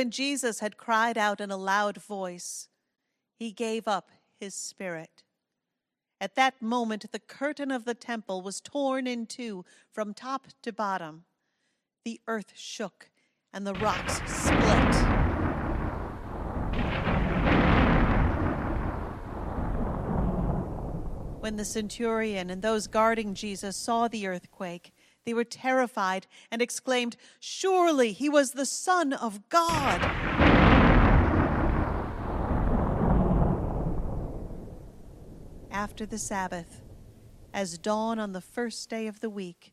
When Jesus had cried out in a loud voice, he gave up his spirit. At that moment, the curtain of the temple was torn in two from top to bottom. The earth shook and the rocks split. When the centurion and those guarding Jesus saw the earthquake, they were terrified and exclaimed, Surely he was the Son of God. After the Sabbath, as dawn on the first day of the week,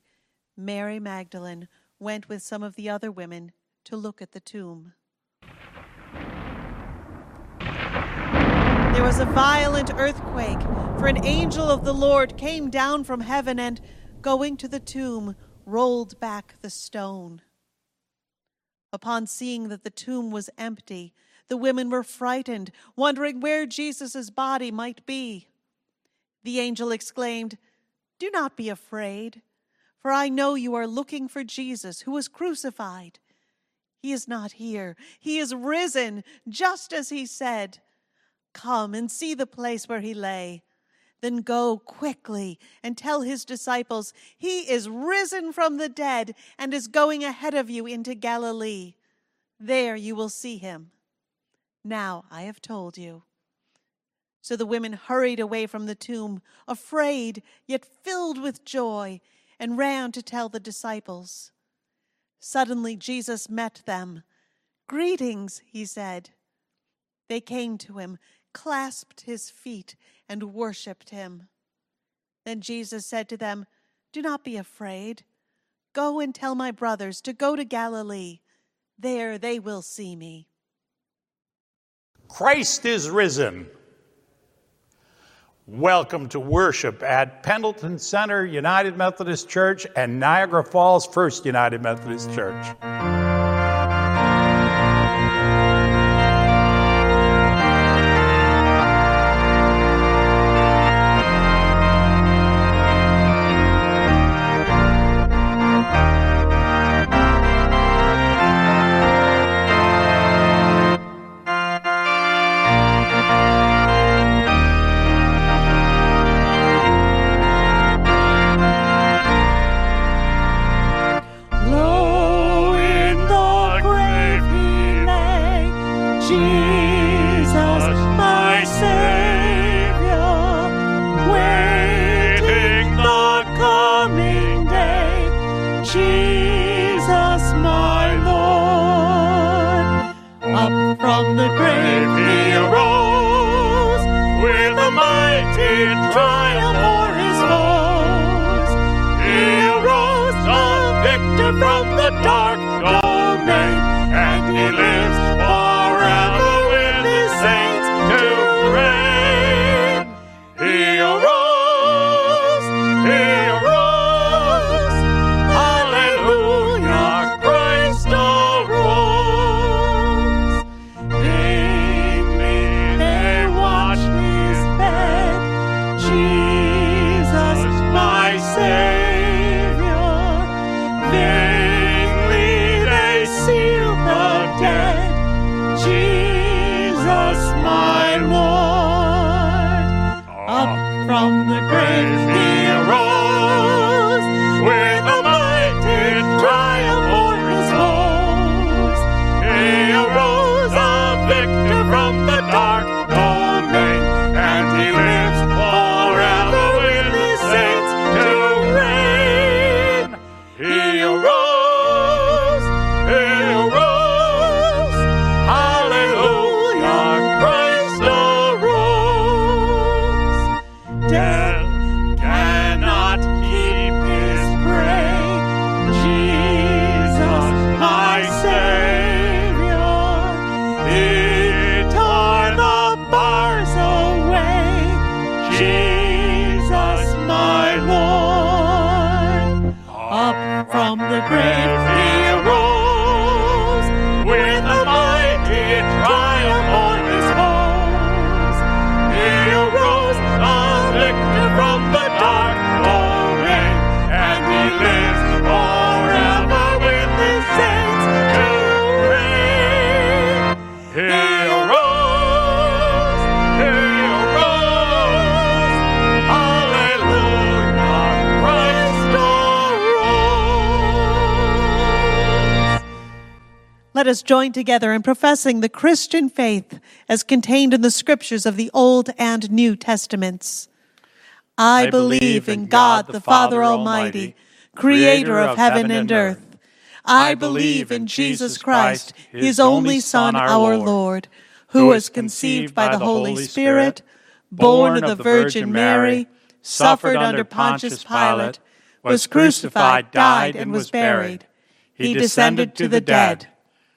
Mary Magdalene went with some of the other women to look at the tomb. There was a violent earthquake, for an angel of the Lord came down from heaven and, going to the tomb, rolled back the stone. Upon seeing that the tomb was empty, the women were frightened, wondering where Jesus' body might be. The angel exclaimed, Do not be afraid, for I know you are looking for Jesus who was crucified. He is not here, he is risen, just as he said. Come and see the place where he lay. Then go quickly and tell his disciples, He is risen from the dead and is going ahead of you into Galilee. There you will see him. Now I have told you. So the women hurried away from the tomb, afraid, yet filled with joy, and ran to tell the disciples. Suddenly Jesus met them. Greetings, he said. They came to him, clasped his feet, and worshiped him. Then Jesus said to them, Do not be afraid. Go and tell my brothers to go to Galilee. There they will see me. Christ is risen. Welcome to worship at Pendleton Center United Methodist Church and Niagara Falls First United Methodist Church. Let us join together in professing the Christian faith as contained in the scriptures of the Old and New Testaments. I, believe in God the Father Almighty, creator of heaven and earth. I believe in Jesus Christ, his only Son, our Lord, who was conceived by the Holy Spirit, born of the Virgin Mary, suffered under Pontius Pilate, was crucified, died, and was buried. He descended to the dead.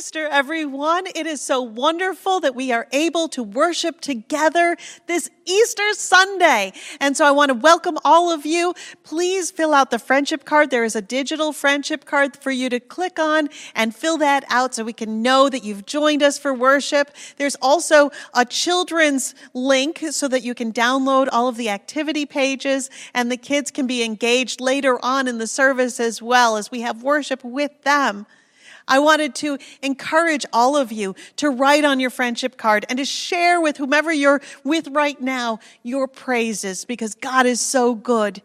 Easter, everyone. It is so wonderful that we are able to worship together this Easter Sunday. And so I want to welcome all of you. Please fill out the friendship card. There is a digital friendship card for you to click on and fill that out so we can know that you've joined us for worship. There's also a children's link so that you can download all of the activity pages and the kids can be engaged later on in the service as well as we have worship with them. I wanted to encourage all of you to write on your friendship card and to share with whomever you're with right now your praises because God is so good.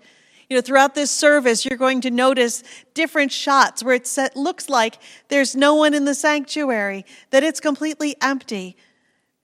You know, throughout this service, you're going to notice different shots where it looks like there's no one in the sanctuary, that it's completely empty.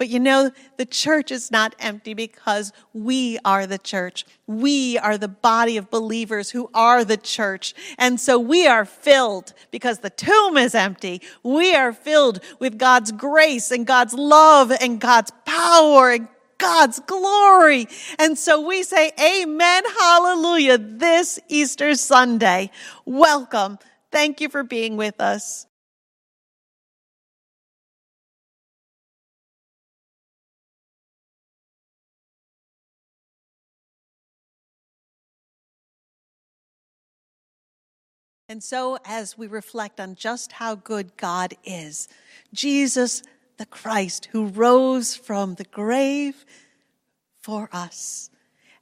But you know, the church is not empty because we are the church. We are the body of believers who are the church. And so we are filled because the tomb is empty. We are filled with God's grace and God's love and God's power and God's glory. And so we say, Amen, hallelujah, this Easter Sunday. Welcome. Thank you for being with us. And so, as we reflect on just how good God is, Jesus the Christ, who rose from the grave for us,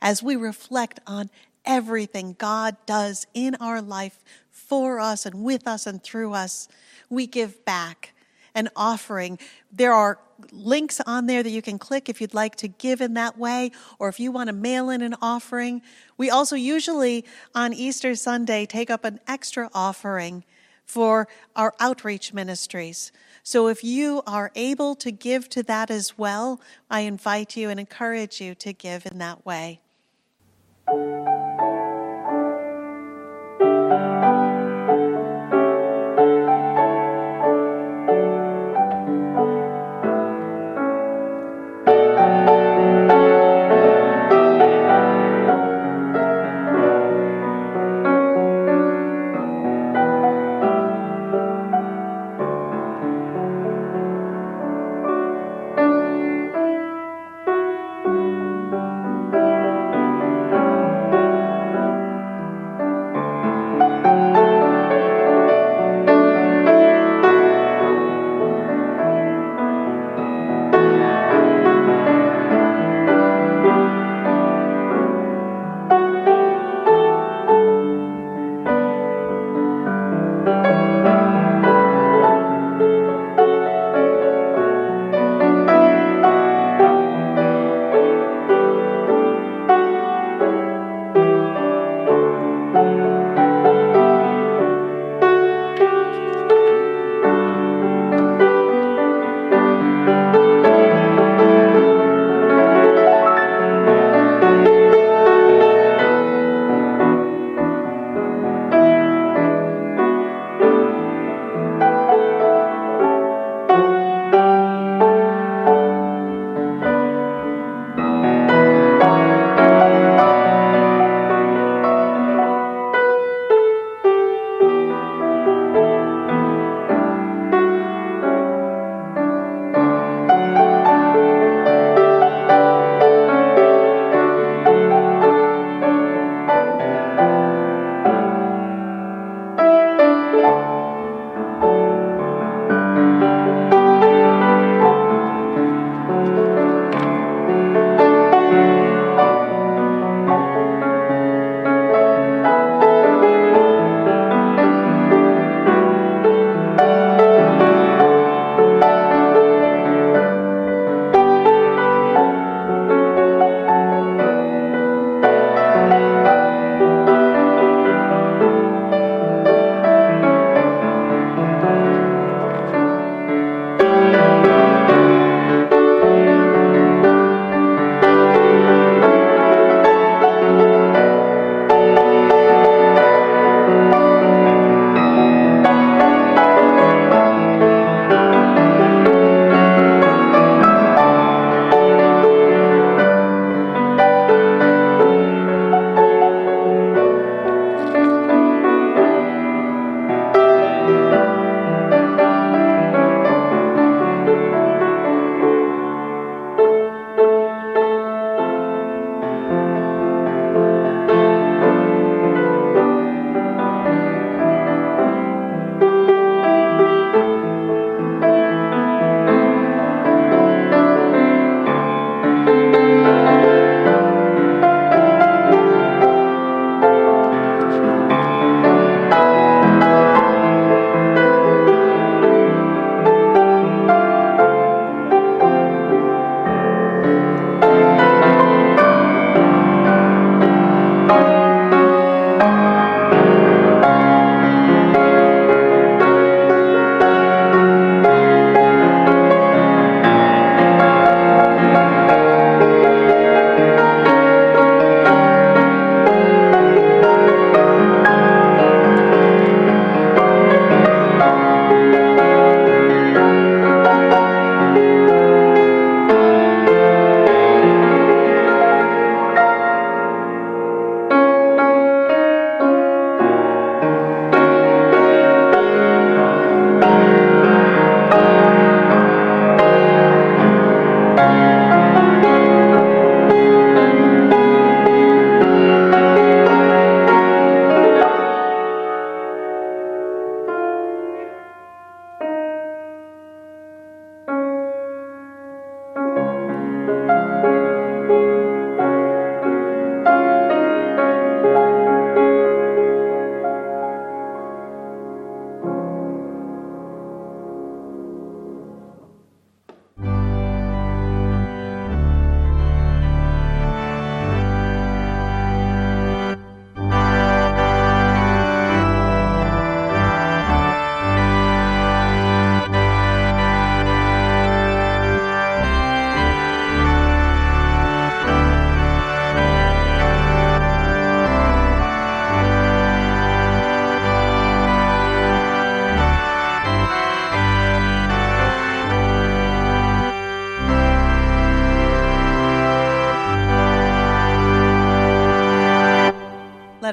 as we reflect on everything God does in our life for us and with us and through us, we give back an offering. There are links on there that you can click if you'd like to give in that way, or if you want to mail in an offering. We also usually on Easter Sunday take up an extra offering for our outreach ministries. So if you are able to give to that as well, I invite you and encourage you to give in that way.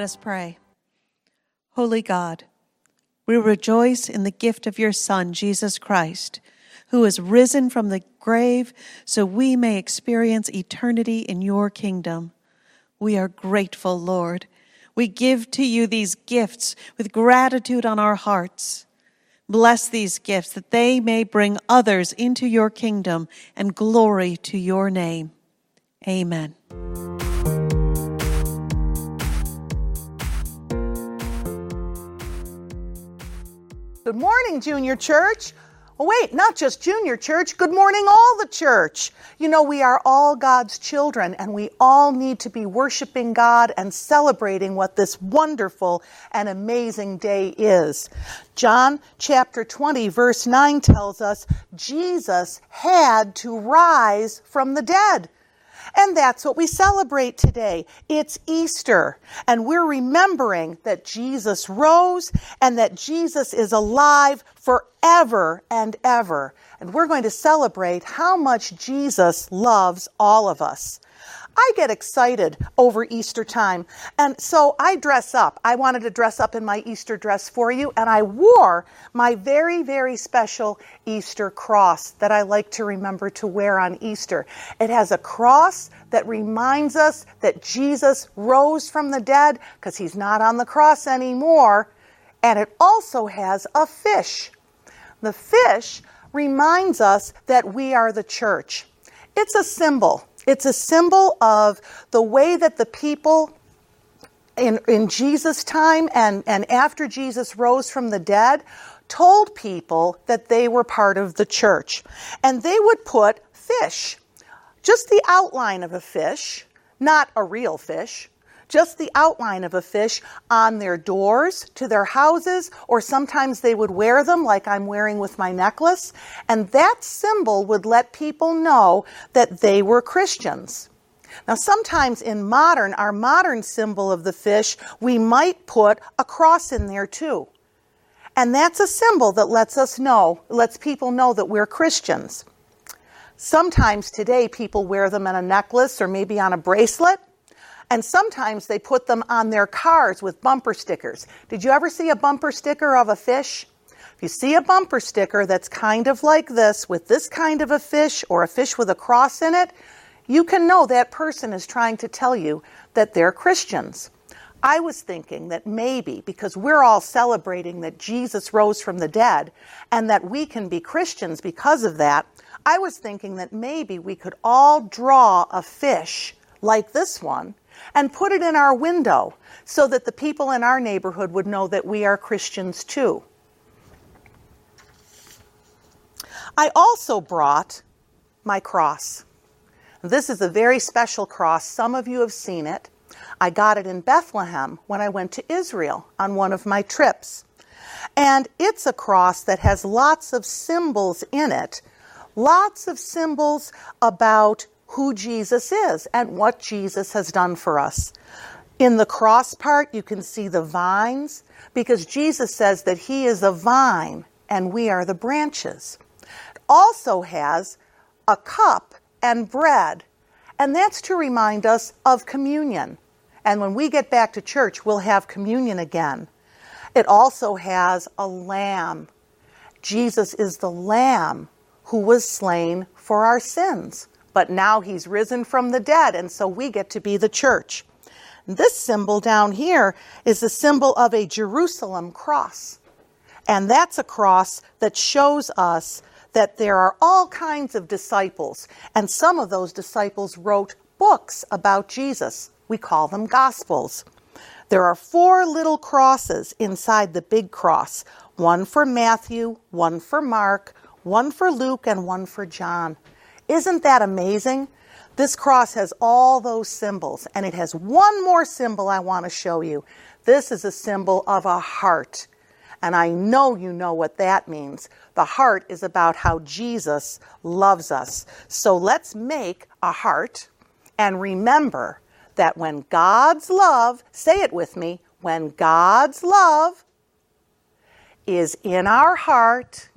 Us pray. Holy God, we rejoice in the gift of your Son, Jesus Christ, who is risen from the grave so we may experience eternity in your kingdom. We are grateful, Lord. We give to you these gifts with gratitude on our hearts. Bless these gifts that they may bring others into your kingdom and glory to your name. Amen. Good morning, Junior Church. Oh, wait, not just Junior Church. Good morning, all the church. You know, we are all God's children, and we all need to be worshiping God and celebrating what this wonderful and amazing day is. John chapter 20, verse 9 tells us Jesus had to rise from the dead. And that's what we celebrate today. It's Easter. And we're remembering that Jesus rose and that Jesus is alive forever and ever. And we're going to celebrate how much Jesus loves all of us. I get excited over Easter time. And so I dress up. I wanted to dress up in my Easter dress for you, and I wore my very, very special Easter cross that I like to remember to wear on Easter. It has a cross that reminds us that Jesus rose from the dead because he's not on the cross anymore. And it also has a fish. The fish reminds us that we are the church. It's a symbol. It's a symbol of the way that the people in, in Jesus' time and, and after Jesus rose from the dead told people that they were part of the church. And they would put fish, just the outline of a fish, not a real fish, just the outline of a fish on their doors to their houses, or sometimes they would wear them like I'm wearing with my necklace. And that symbol would let people know that they were Christians. Now, sometimes in modern, our modern symbol of the fish, we might put a cross in there too. And that's a symbol that lets us know, lets people know that we're Christians. Sometimes today people wear them in a necklace or maybe on a bracelet. And sometimes they put them on their cars with bumper stickers. Did you ever see a bumper sticker of a fish? If you see a bumper sticker that's kind of like this, with this kind of a fish or a fish with a cross in it, you can know that person is trying to tell you that they're Christians. I was thinking that maybe because we're all celebrating that Jesus rose from the dead and that we can be Christians because of that, I was thinking that maybe we could all draw a fish like this one and put it in our window so that the people in our neighborhood would know that we are Christians too. I also brought my cross. This is a very special cross. Some of you have seen it. I got it in Bethlehem when I went to Israel on one of my trips. And it's a cross that has lots of symbols in it, lots of symbols about who Jesus is and what Jesus has done for us. In the cross part, you can see the vines because Jesus says that He is a vine and we are the branches. It also has a cup and bread, and that's to remind us of communion. And when we get back to church, we'll have communion again. It also has a lamb. Jesus is the lamb who was slain for our sins but now he's risen from the dead, and so we get to be the church. This symbol down here is the symbol of a Jerusalem cross. And that's a cross that shows us that there are all kinds of disciples, and some of those disciples wrote books about Jesus. We call them Gospels. There are four little crosses inside the big cross one for Matthew, one for Mark, one for Luke, and one for John. Isn't that amazing? This cross has all those symbols, and it has one more symbol I want to show you. This is a symbol of a heart. And I know you know what that means. The heart is about how Jesus loves us. So let's make a heart and remember that when God's love, say it with me, when God's love is in our heart,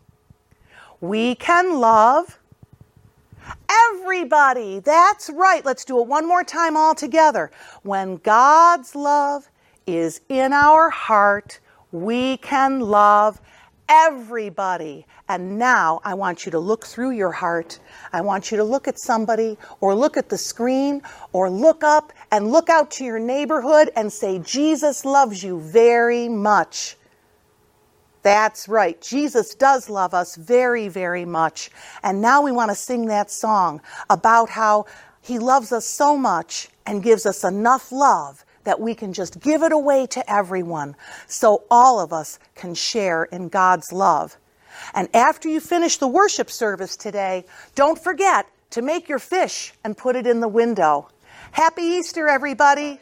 we can love Everybody. That's right. Let's do it one more time all together. When God's love is in our heart. We can love everybody. And now I want you to look through your heart. I want you to look at somebody or look at the screen or look up and look out to your neighborhood and say, Jesus loves you very much. That's right. Jesus does love us very, very much. And now we want to sing that song about how he loves us so much and gives us enough love that we can just give it away to everyone so all of us can share in God's love. And after you finish the worship service today, don't forget to make your fish and put it in the window. Happy Easter, everybody!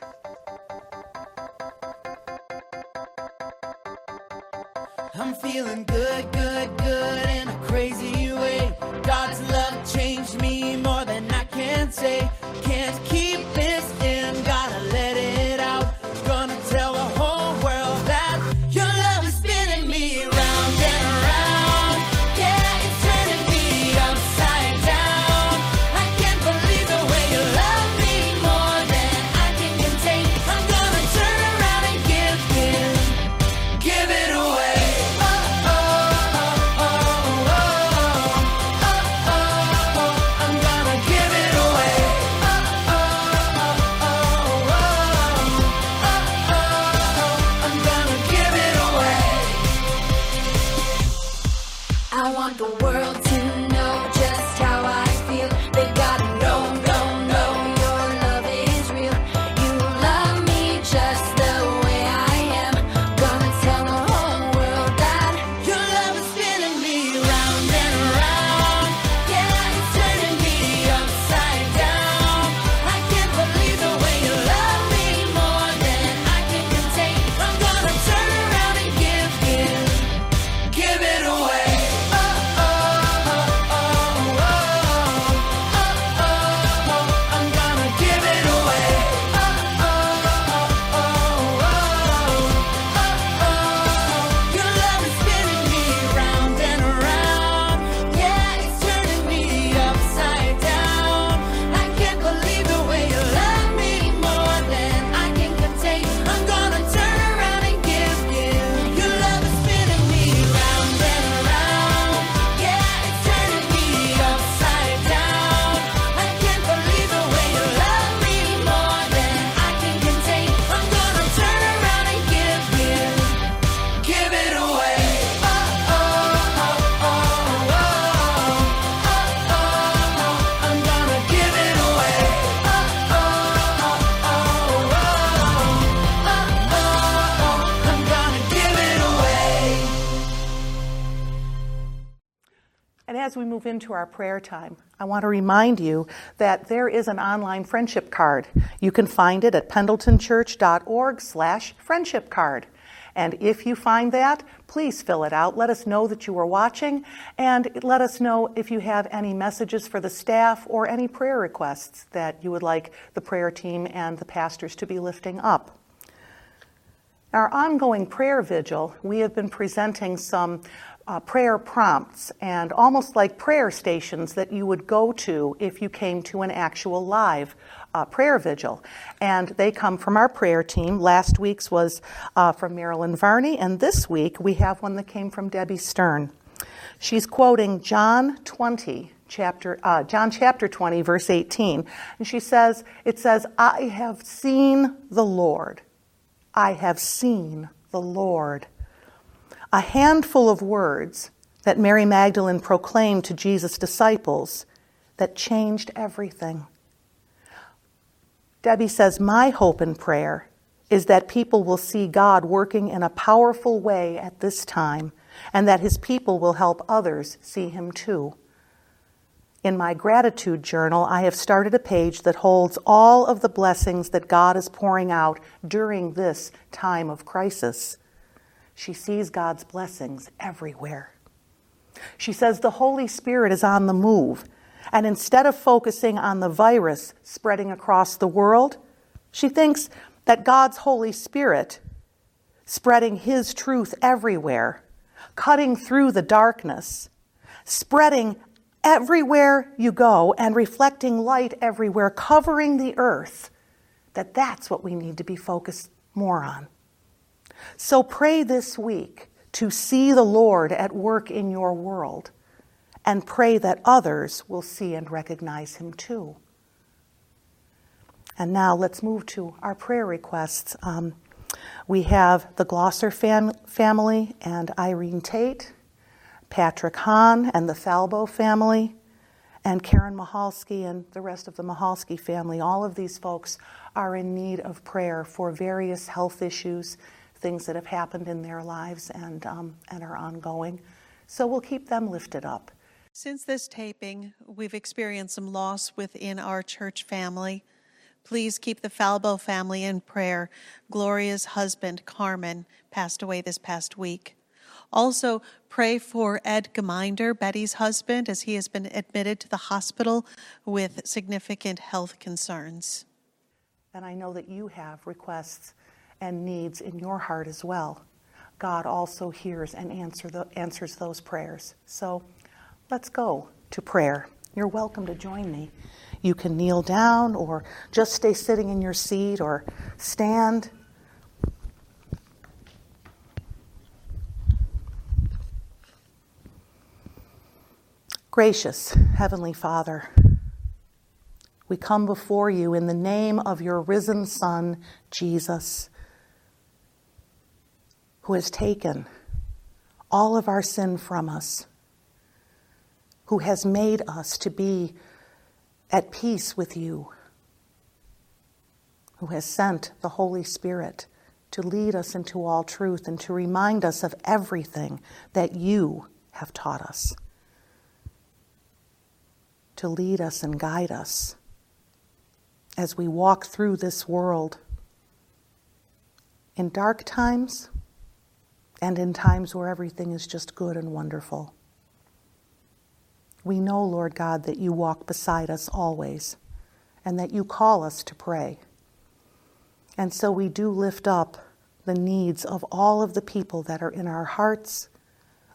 Feeling good, good, good in a crazy way. God's love changed me more than I can say. Can't keep into our prayer time, I want to remind you that there is an online friendship card. You can find it at pendletonchurch.org slash friendship card. And if you find that, please fill it out. Let us know that you are watching and let us know if you have any messages for the staff or any prayer requests that you would like the prayer team and the pastors to be lifting up. Our ongoing prayer vigil, we have been presenting some uh, prayer prompts and almost like prayer stations that you would go to if you came to an actual live uh, prayer vigil. And they come from our prayer team. Last week's was uh, from Marilyn Varney, and this week we have one that came from Debbie Stern. She's quoting John 20, chapter uh, John chapter 20 verse 18 and she says it says I have seen the Lord I have seen the Lord a handful of words that Mary Magdalene proclaimed to Jesus' disciples that changed everything. Debbie says, My hope and prayer is that people will see God working in a powerful way at this time and that his people will help others see him too. In my gratitude journal, I have started a page that holds all of the blessings that God is pouring out during this time of crisis. She sees God's blessings everywhere. She says the Holy Spirit is on the move, and instead of focusing on the virus spreading across the world, she thinks that God's Holy Spirit, spreading His truth everywhere, cutting through the darkness, spreading everywhere you go, and reflecting light everywhere, covering the earth, that that's what we need to be focused moron. So pray this week to see the Lord at work in your world and pray that others will see and recognize him too. And now let's move to our prayer requests. Um, we have the Glosser fam- family and Irene Tate, Patrick Hahn and the Falbo family, and Karen Mahalski and the rest of the Mahalski family. All of these folks are in need of prayer for various health issues, things that have happened in their lives and, um, and are ongoing. So we'll keep them lifted up. Since this taping, we've experienced some loss within our church family. Please keep the Falbo family in prayer. Gloria's husband, Carmen, passed away this past week. Also, pray for Ed Geminder, Betty's husband, as he has been admitted to the hospital with significant health concerns. And I know that you have requests and needs in your heart as well. God also hears and answer the, answers those prayers. So let's go to prayer. You're welcome to join me. You can kneel down or just stay sitting in your seat or stand. Gracious Heavenly Father, we come before you in the name of your risen Son, Jesus, who has taken all of our sin from us, who has made us to be at peace with you, who has sent the Holy Spirit to lead us into all truth and to remind us of everything that you have taught us, to lead us and guide us as we walk through this world in dark times and in times where everything is just good and wonderful. We know, Lord God, that you walk beside us always and that you call us to pray. And so we do lift up the needs of all of the people that are in our hearts,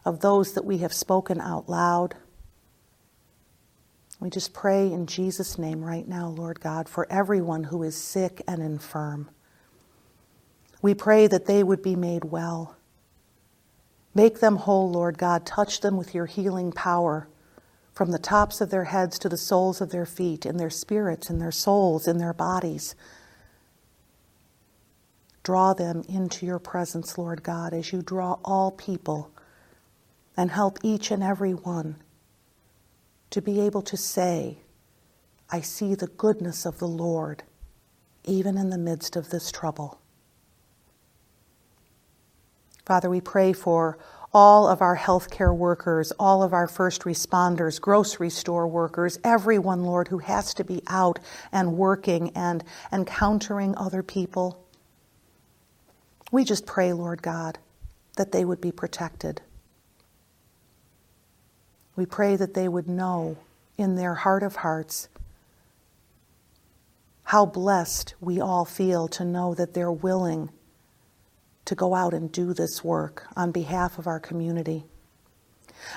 of those that we have spoken out loud we just pray in Jesus' name right now, Lord God, for everyone who is sick and infirm. We pray that they would be made well. Make them whole, Lord God. Touch them with your healing power from the tops of their heads to the soles of their feet, in their spirits, in their souls, in their bodies. Draw them into your presence, Lord God, as you draw all people, and help each and every one to be able to say, I see the goodness of the Lord even in the midst of this trouble. Father, we pray for all of our healthcare workers, all of our first responders, grocery store workers, everyone, Lord, who has to be out and working and encountering other people. We just pray, Lord God, that they would be protected. We pray that they would know in their heart of hearts how blessed we all feel to know that they're willing to go out and do this work on behalf of our community.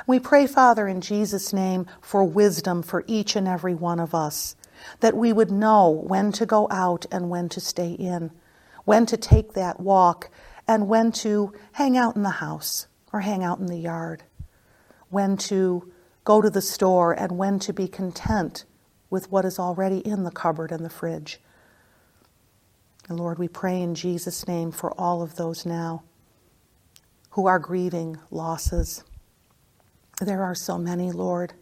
We pray, Father, in Jesus' name, for wisdom for each and every one of us, that we would know when to go out and when to stay in, when to take that walk, and when to hang out in the house or hang out in the yard when to go to the store, and when to be content with what is already in the cupboard and the fridge. And Lord, we pray in Jesus' name for all of those now who are grieving losses. There are so many, Lord.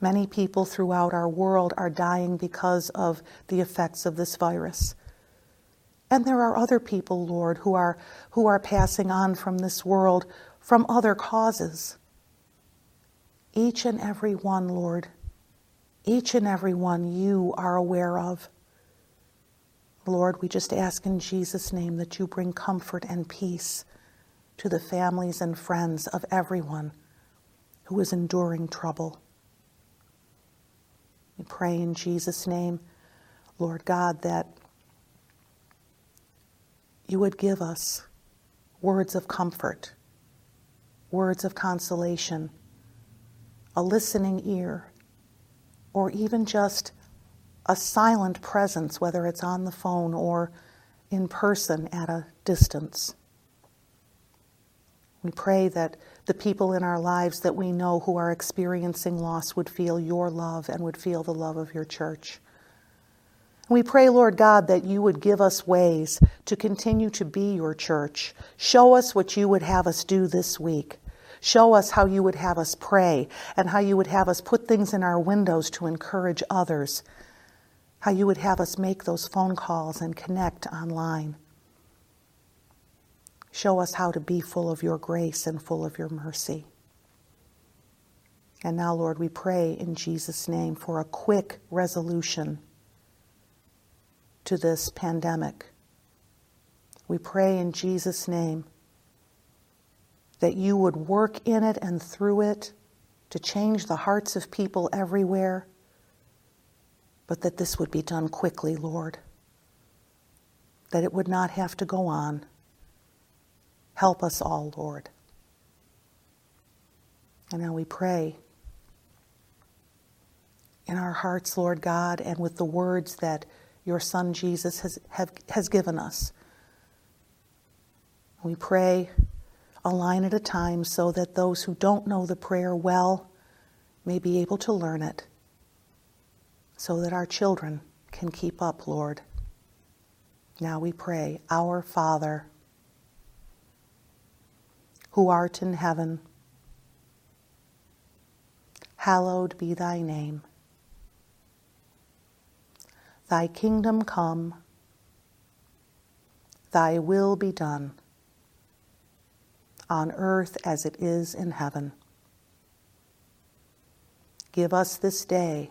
Many people throughout our world are dying because of the effects of this virus. And there are other people, Lord, who are, who are passing on from this world from other causes. Each and every one, Lord, each and every one you are aware of. Lord, we just ask in Jesus' name that you bring comfort and peace to the families and friends of everyone who is enduring trouble. We pray in Jesus' name, Lord God, that you would give us words of comfort words of consolation, a listening ear, or even just a silent presence, whether it's on the phone or in person at a distance. We pray that the people in our lives that we know who are experiencing loss would feel your love and would feel the love of your church. We pray, Lord God, that you would give us ways to continue to be your church. Show us what you would have us do this week. Show us how you would have us pray and how you would have us put things in our windows to encourage others. How you would have us make those phone calls and connect online. Show us how to be full of your grace and full of your mercy. And now, Lord, we pray in Jesus' name for a quick resolution to this pandemic. We pray in Jesus' name that you would work in it and through it to change the hearts of people everywhere, but that this would be done quickly, Lord. That it would not have to go on. Help us all, Lord. And now we pray in our hearts, Lord God, and with the words that your Son Jesus has, have, has given us. We pray a line at a time so that those who don't know the prayer well may be able to learn it, so that our children can keep up, Lord. Now we pray, Our Father, who art in heaven, hallowed be thy name. Thy kingdom come, thy will be done, on earth as it is in heaven. Give us this day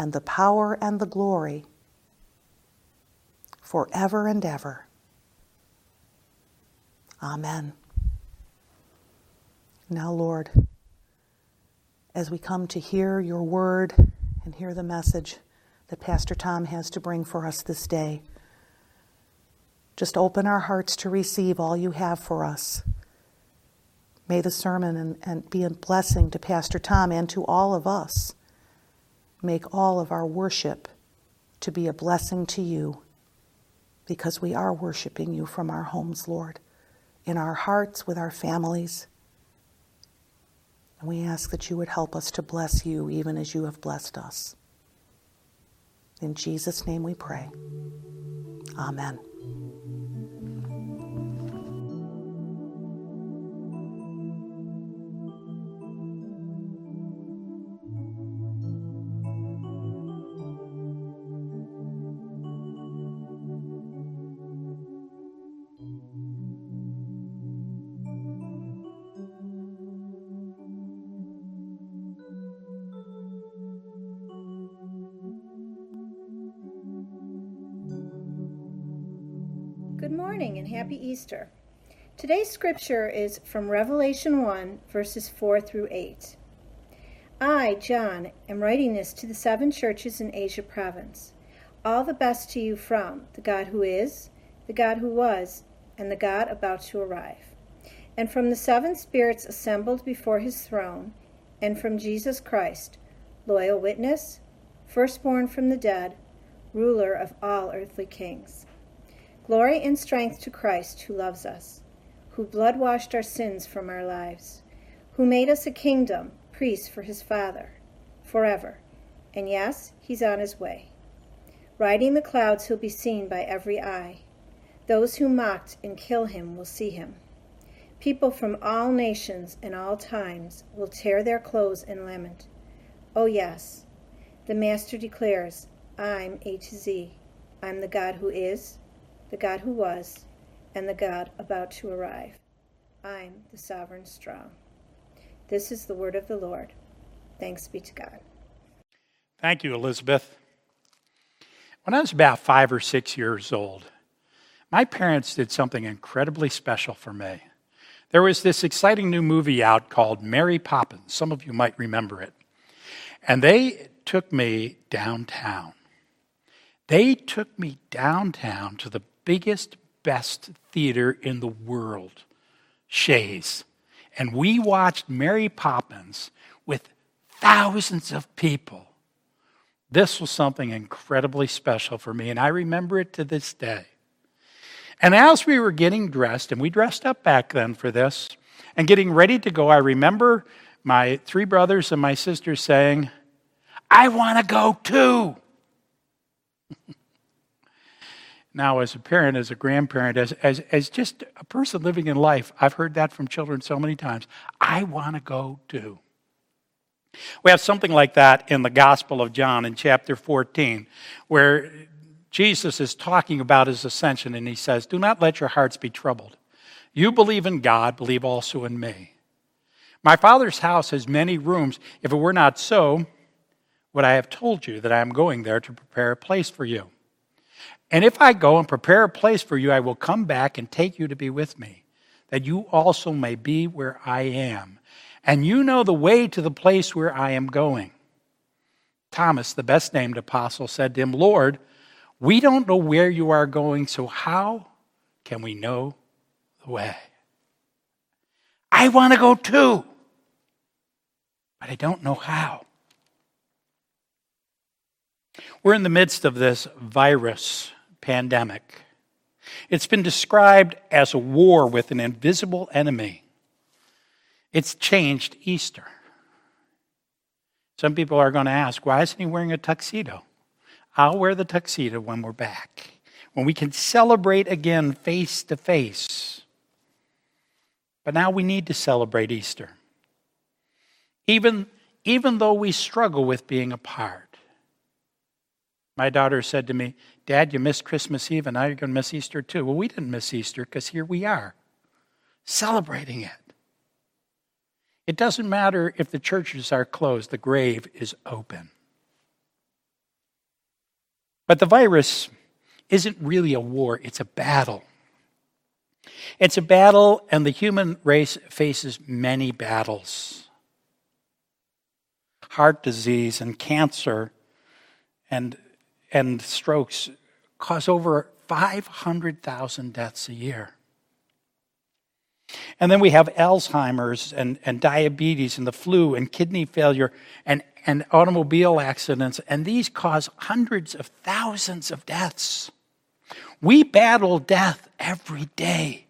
and the power and the glory, forever and ever. Amen. Now, Lord, as we come to hear your word and hear the message, that Pastor Tom has to bring for us this day. Just open our hearts to receive all you have for us. May the sermon and, and be a blessing to Pastor Tom and to all of us. Make all of our worship to be a blessing to you because we are worshiping you from our homes, Lord, in our hearts, with our families. And we ask that you would help us to bless you even as you have blessed us. In Jesus' name we pray. Amen. Good morning and happy Easter. Today's scripture is from Revelation 1, verses 4 through 8. I, John, am writing this to the seven churches in Asia province. All the best to you from the God who is, the God who was, and the God about to arrive. And from the seven spirits assembled before his throne, and from Jesus Christ, loyal witness, firstborn from the dead, ruler of all earthly kings. Glory and strength to Christ who loves us, who blood washed our sins from our lives, who made us a kingdom, priests for his Father, forever. And yes, he's on his way. Riding the clouds, he'll be seen by every eye. Those who mocked and kill him will see him. People from all nations and all times will tear their clothes and lament. Oh, yes, the Master declares, I'm A to Z. I'm the God who is, the God who was, and the God about to arrive. I'm the sovereign strong. This is the word of the Lord. Thanks be to God. Thank you, Elizabeth. When I was about five or six years old, my parents did something incredibly special for me. There was this exciting new movie out called Mary Poppins. Some of you might remember it. And they took me downtown. They took me downtown to the biggest, best theater in the world, Shea's. And we watched Mary Poppins with thousands of people. This was something incredibly special for me, and I remember it to this day. And as we were getting dressed, and we dressed up back then for this, and getting ready to go, I remember my three brothers and my sister saying, I want to go too. now, as a parent, as a grandparent, as, as, as just a person living in life, I've heard that from children so many times. I want to go too. We have something like that in the Gospel of John in chapter 14, where Jesus is talking about his ascension and he says, Do not let your hearts be troubled. You believe in God, believe also in me. My Father's house has many rooms. If it were not so, would I have told you that I am going there to prepare a place for you? And if I go and prepare a place for you, I will come back and take you to be with me, that you also may be where I am. And you know the way to the place where I am going. Thomas, the best named apostle, said to him, Lord, we don't know where you are going, so how can we know the way? I want to go too, but I don't know how. We're in the midst of this virus pandemic. It's been described as a war with an invisible enemy. It's changed Easter. Some people are going to ask, why isn't he wearing a tuxedo? I'll wear the tuxedo when we're back, when we can celebrate again face to face. But now we need to celebrate Easter. Even, even though we struggle with being apart. My daughter said to me, Dad, you missed Christmas Eve and now you're going to miss Easter too. Well, we didn't miss Easter because here we are, celebrating it. It doesn't matter if the churches are closed, the grave is open. But the virus isn't really a war, it's a battle. It's a battle, and the human race faces many battles heart disease and cancer and, and strokes cause over 500,000 deaths a year. And then we have Alzheimer's and, and diabetes and the flu and kidney failure and, and automobile accidents, and these cause hundreds of thousands of deaths. We battle death every day,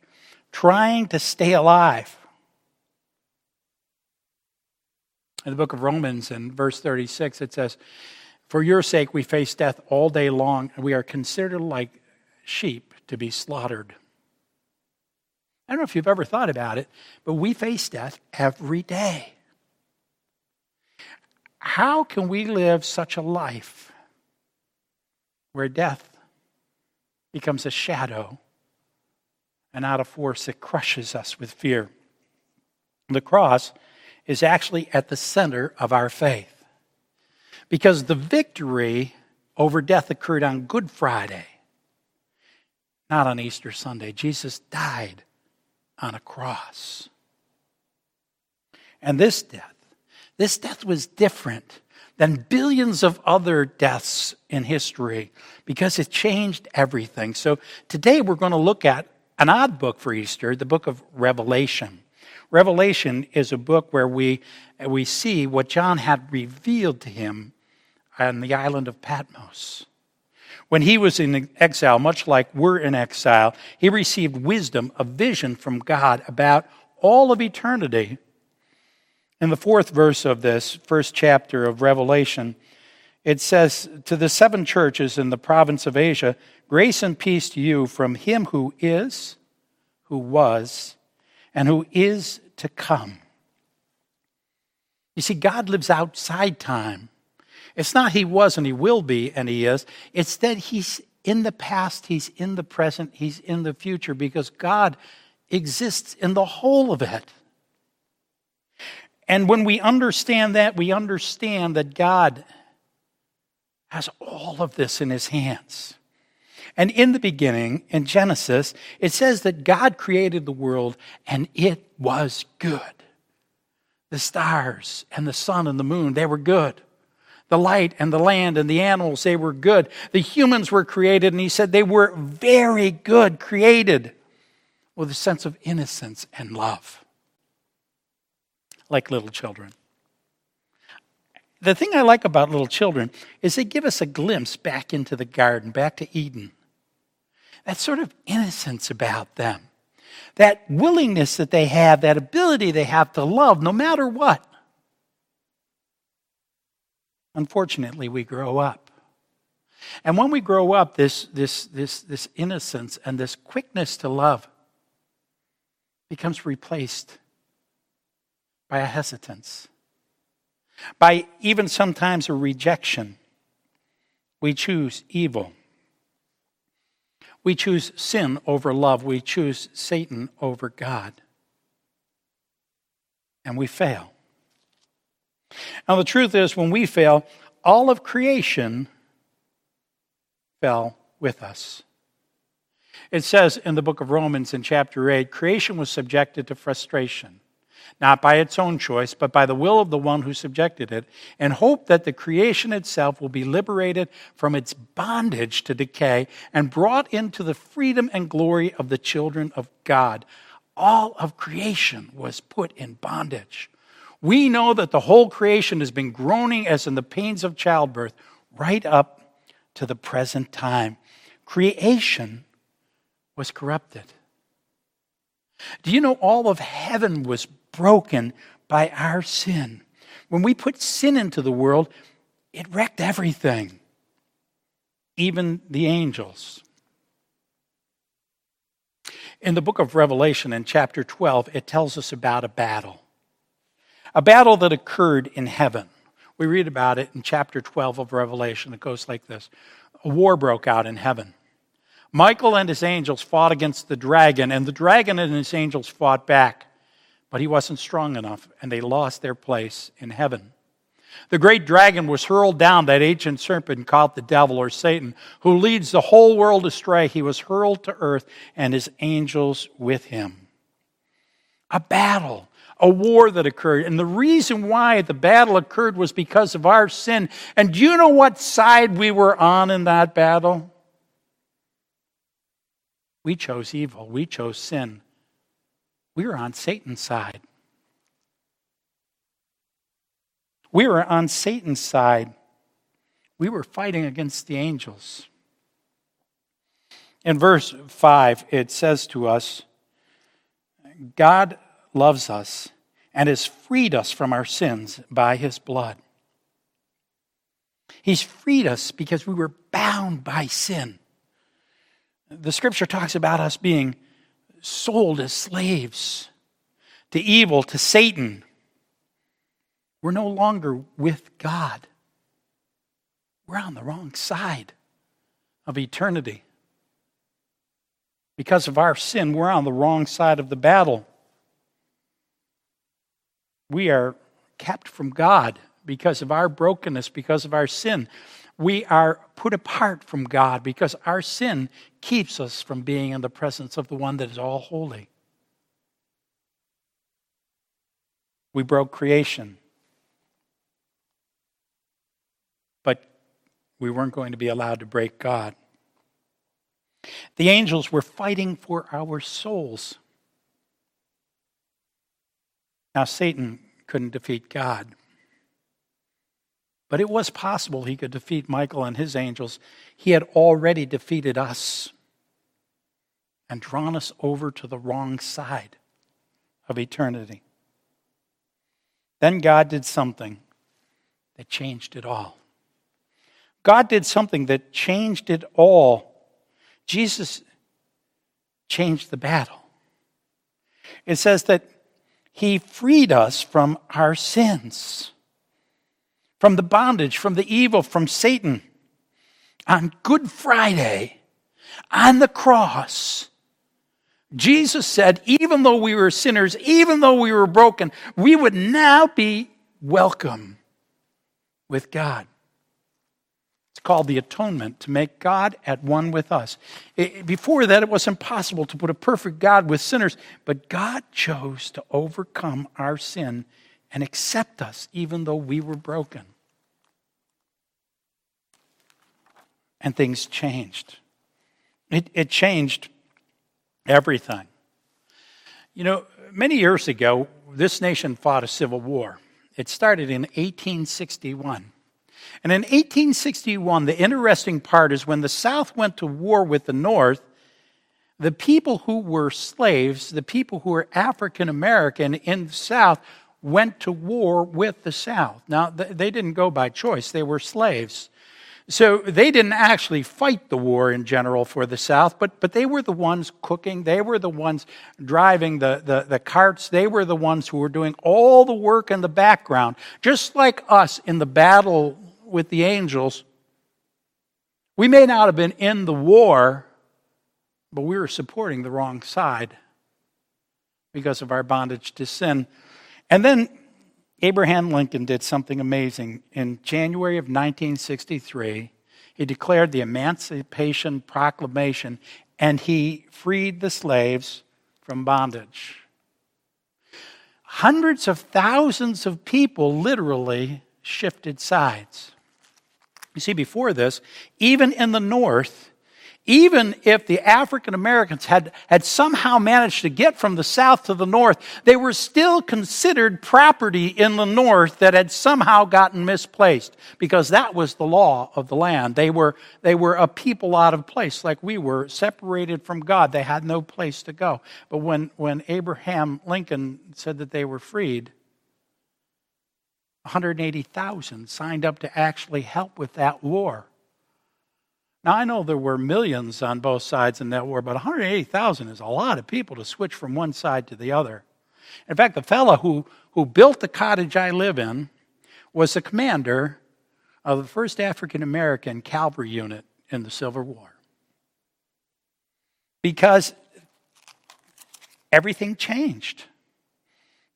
trying to stay alive. In the book of Romans, in verse 36, it says, For your sake we face death all day long, and we are considered like sheep to be slaughtered. I don't know if you've ever thought about it, but we face death every day. How can we live such a life where death becomes a shadow and not a force that crushes us with fear? The cross is actually at the center of our faith because the victory over death occurred on Good Friday, not on Easter Sunday. Jesus died on a cross. And this death, this death was different than billions of other deaths in history because it changed everything. So today we're going to look at an odd book for Easter, the book of Revelation. Revelation is a book where we, we see what John had revealed to him on the island of Patmos. When he was in exile, much like we're in exile, he received wisdom, a vision from God about all of eternity. In the fourth verse of this first chapter of Revelation, it says, To the seven churches in the province of Asia, grace and peace to you from him who is, who was, and who is to come. You see, God lives outside time. It's not he was and he will be and he is. It's that he's in the past, he's in the present, he's in the future because God exists in the whole of it. And when we understand that, we understand that God has all of this in his hands. And in the beginning, in Genesis, it says that God created the world and it was good. The stars and the sun and the moon, they were good. The light and the land and the animals, they were good. The humans were created, and he said they were very good, created with a sense of innocence and love, like little children. The thing I like about little children is they give us a glimpse back into the garden, back to Eden. That sort of innocence about them, that willingness that they have, that ability they have to love no matter what. Unfortunately, we grow up. And when we grow up, this, this, this, this innocence and this quickness to love becomes replaced by a hesitance, by even sometimes a rejection. We choose evil. We choose sin over love. We choose Satan over God. And we fail. Now, the truth is, when we fail, all of creation fell with us. It says in the book of Romans in chapter 8 creation was subjected to frustration, not by its own choice, but by the will of the one who subjected it, and hope that the creation itself will be liberated from its bondage to decay and brought into the freedom and glory of the children of God. All of creation was put in bondage. We know that the whole creation has been groaning as in the pains of childbirth right up to the present time. Creation was corrupted. Do you know all of heaven was broken by our sin? When we put sin into the world, it wrecked everything, even the angels. In the book of Revelation, in chapter 12, it tells us about a battle a battle that occurred in heaven. We read about it in chapter 12 of Revelation. It goes like this A war broke out in heaven. Michael and his angels fought against the dragon, and the dragon and his angels fought back. But he wasn't strong enough, and they lost their place in heaven. The great dragon was hurled down, that ancient serpent called the devil or Satan, who leads the whole world astray. He was hurled to earth, and his angels with him. A battle a war that occurred. And the reason why the battle occurred was because of our sin. And do you know what side we were on in that battle? We chose evil, we chose sin. We were on Satan's side. We were on Satan's side. We were fighting against the angels. In verse 5, it says to us God loves us and has freed us from our sins by his blood. He's freed us because we were bound by sin. The scripture talks about us being sold as slaves to evil, to Satan. We're no longer with God. We're on the wrong side of eternity. Because of our sin, we're on the wrong side of the battle we are kept from God because of our brokenness, because of our sin. We are put apart from God because our sin keeps us from being in the presence of the one that is all holy. We broke creation. But we weren't going to be allowed to break God. The angels were fighting for our souls. Now, Satan couldn't defeat God. But it was possible he could defeat Michael and his angels. He had already defeated us and drawn us over to the wrong side of eternity. Then God did something that changed it all. God did something that changed it all. Jesus changed the battle. It says that he freed us from our sins, from the bondage, from the evil, from Satan. On Good Friday, on the cross, Jesus said, even though we were sinners, even though we were broken, we would now be welcome with God. Called the atonement, to make God at one with us. It- before that, it was impossible to put a perfect God with sinners, but God chose to overcome our sin and accept us even though we were broken. And things changed. It, it changed everything. You know, many years ago, this nation fought a civil war. It started in 1861. And in 1861, the interesting part is when the South went to war with the North, the people who were slaves, the people who were African American in the South, went to war with the South. Now, they didn't go by choice, they were slaves. So they didn't actually fight the war in general for the South, but, but they were the ones cooking. They were the ones driving the, the, the carts. They were the ones who were doing all the work in the background. Just like us in the battle with the angels, we may not have been in the war, but we were supporting the wrong side because of our bondage to sin. And then Abraham Lincoln did something amazing. In January of 1963, he declared the Emancipation Proclamation and he freed the slaves from bondage. Hundreds of thousands of people literally shifted sides. You see, before this, even in the North, even if the African Americans had, had somehow managed to get from the South to the North, they were still considered property in the North that had somehow gotten misplaced because that was the law of the land. They were, they were a people out of place, like we were, separated from God. They had no place to go. But when, when Abraham Lincoln said that they were freed, 180,000 signed up to actually help with that war. Now, I know there were millions on both sides in that war, but 180,000 is a lot of people to switch from one side to the other. In fact, the fellow who, who built the cottage I live in was the commander of the 1st African American Cavalry Unit in the Civil War. Because everything changed.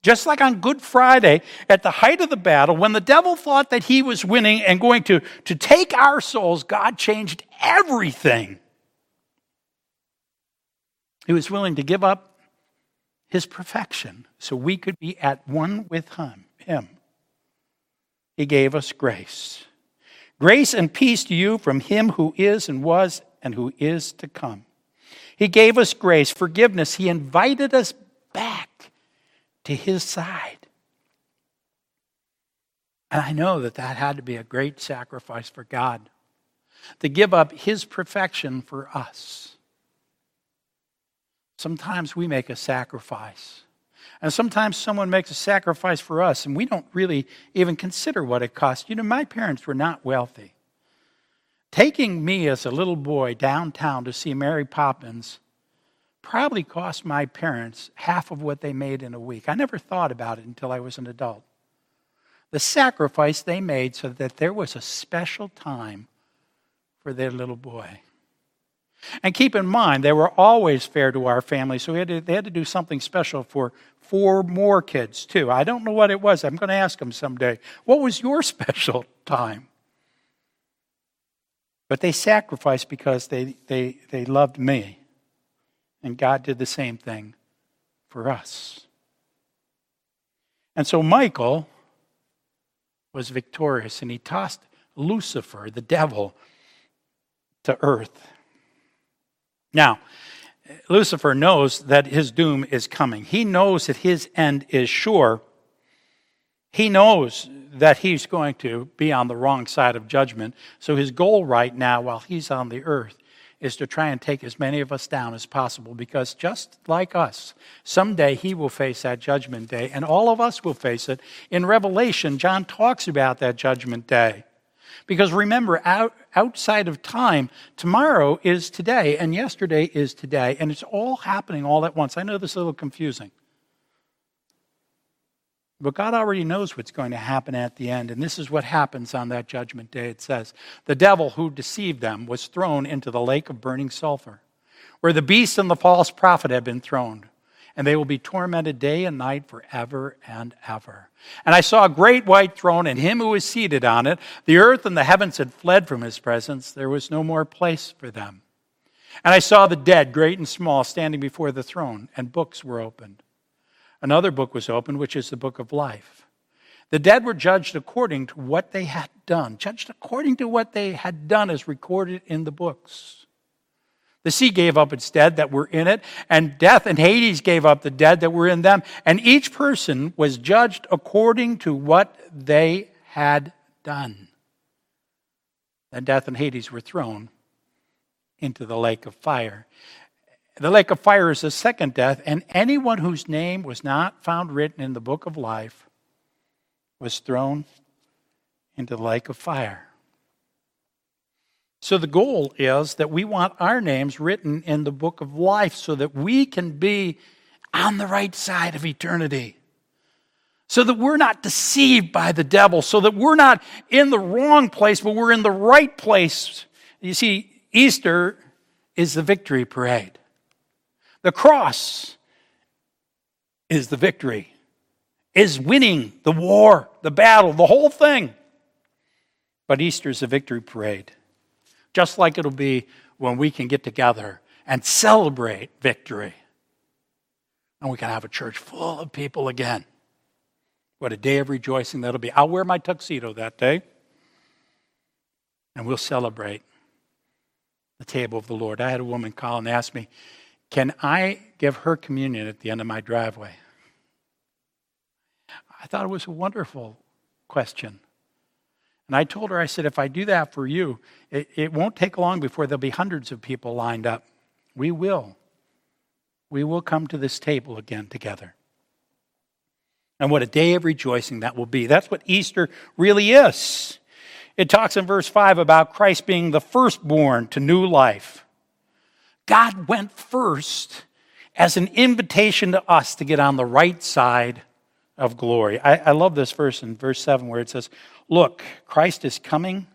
Just like on Good Friday, at the height of the battle, when the devil thought that he was winning and going to, to take our souls, God changed everything. He was willing to give up his perfection so we could be at one with him. him. He gave us grace. Grace and peace to you from him who is and was and who is to come. He gave us grace, forgiveness. He invited us to his side. And I know that that had to be a great sacrifice for God to give up his perfection for us. Sometimes we make a sacrifice. And sometimes someone makes a sacrifice for us, and we don't really even consider what it costs. You know, my parents were not wealthy. Taking me as a little boy downtown to see Mary Poppins probably cost my parents half of what they made in a week. I never thought about it until I was an adult. The sacrifice they made so that there was a special time for their little boy. And keep in mind, they were always fair to our family, so had to, they had to do something special for four more kids, too. I don't know what it was. I'm going to ask them someday. What was your special time? But they sacrificed because they, they, they loved me. And God did the same thing for us. And so Michael was victorious and he tossed Lucifer, the devil, to earth. Now, Lucifer knows that his doom is coming. He knows that his end is sure. He knows that he's going to be on the wrong side of judgment. So his goal right now, while he's on the earth, is to try and take as many of us down as possible because just like us, someday he will face that judgment day, and all of us will face it. In Revelation, John talks about that judgment day. Because remember, out, outside of time, tomorrow is today, and yesterday is today, and it's all happening all at once. I know this is a little confusing. But God already knows what's going to happen at the end. And this is what happens on that judgment day. It says, The devil who deceived them was thrown into the lake of burning sulfur, where the beast and the false prophet had been thrown. and they will be tormented day and night forever and ever. And I saw a great white throne and him who was seated on it. The earth and the heavens had fled from his presence. There was no more place for them. And I saw the dead, great and small, standing before the throne, and books were opened. Another book was opened, which is the book of life. The dead were judged according to what they had done, judged according to what they had done as recorded in the books. The sea gave up its dead that were in it, and death and Hades gave up the dead that were in them, and each person was judged according to what they had done. Then death and Hades were thrown into the lake of fire. The lake of fire is the second death, and anyone whose name was not found written in the book of life was thrown into the lake of fire. So the goal is that we want our names written in the book of life so that we can be on the right side of eternity. So that we're not deceived by the devil, so that we're not in the wrong place, but we're in the right place. You see, Easter is the victory parade. The cross is the victory, is winning the war, the battle, the whole thing. But Easter is a victory parade just like it'll be when we can get together and celebrate victory. And we can have a church full of people again. What a day of rejoicing that'll be. I'll wear my tuxedo that day, and we'll celebrate the table of the Lord. I had a woman call and ask me, Can I give her communion at the end of my driveway? I thought it was a wonderful question. And I told her, I said, if I do that for you, it, it won't take long before there'll be hundreds of people lined up. We will. We will come to this table again together. And what a day of rejoicing that will be. That's what Easter really is. It talks in verse 5 about Christ being the firstborn to new life. God went first as an invitation to us to get on the right side of glory. I, I love this verse in verse 7 where it says, Look, Christ is coming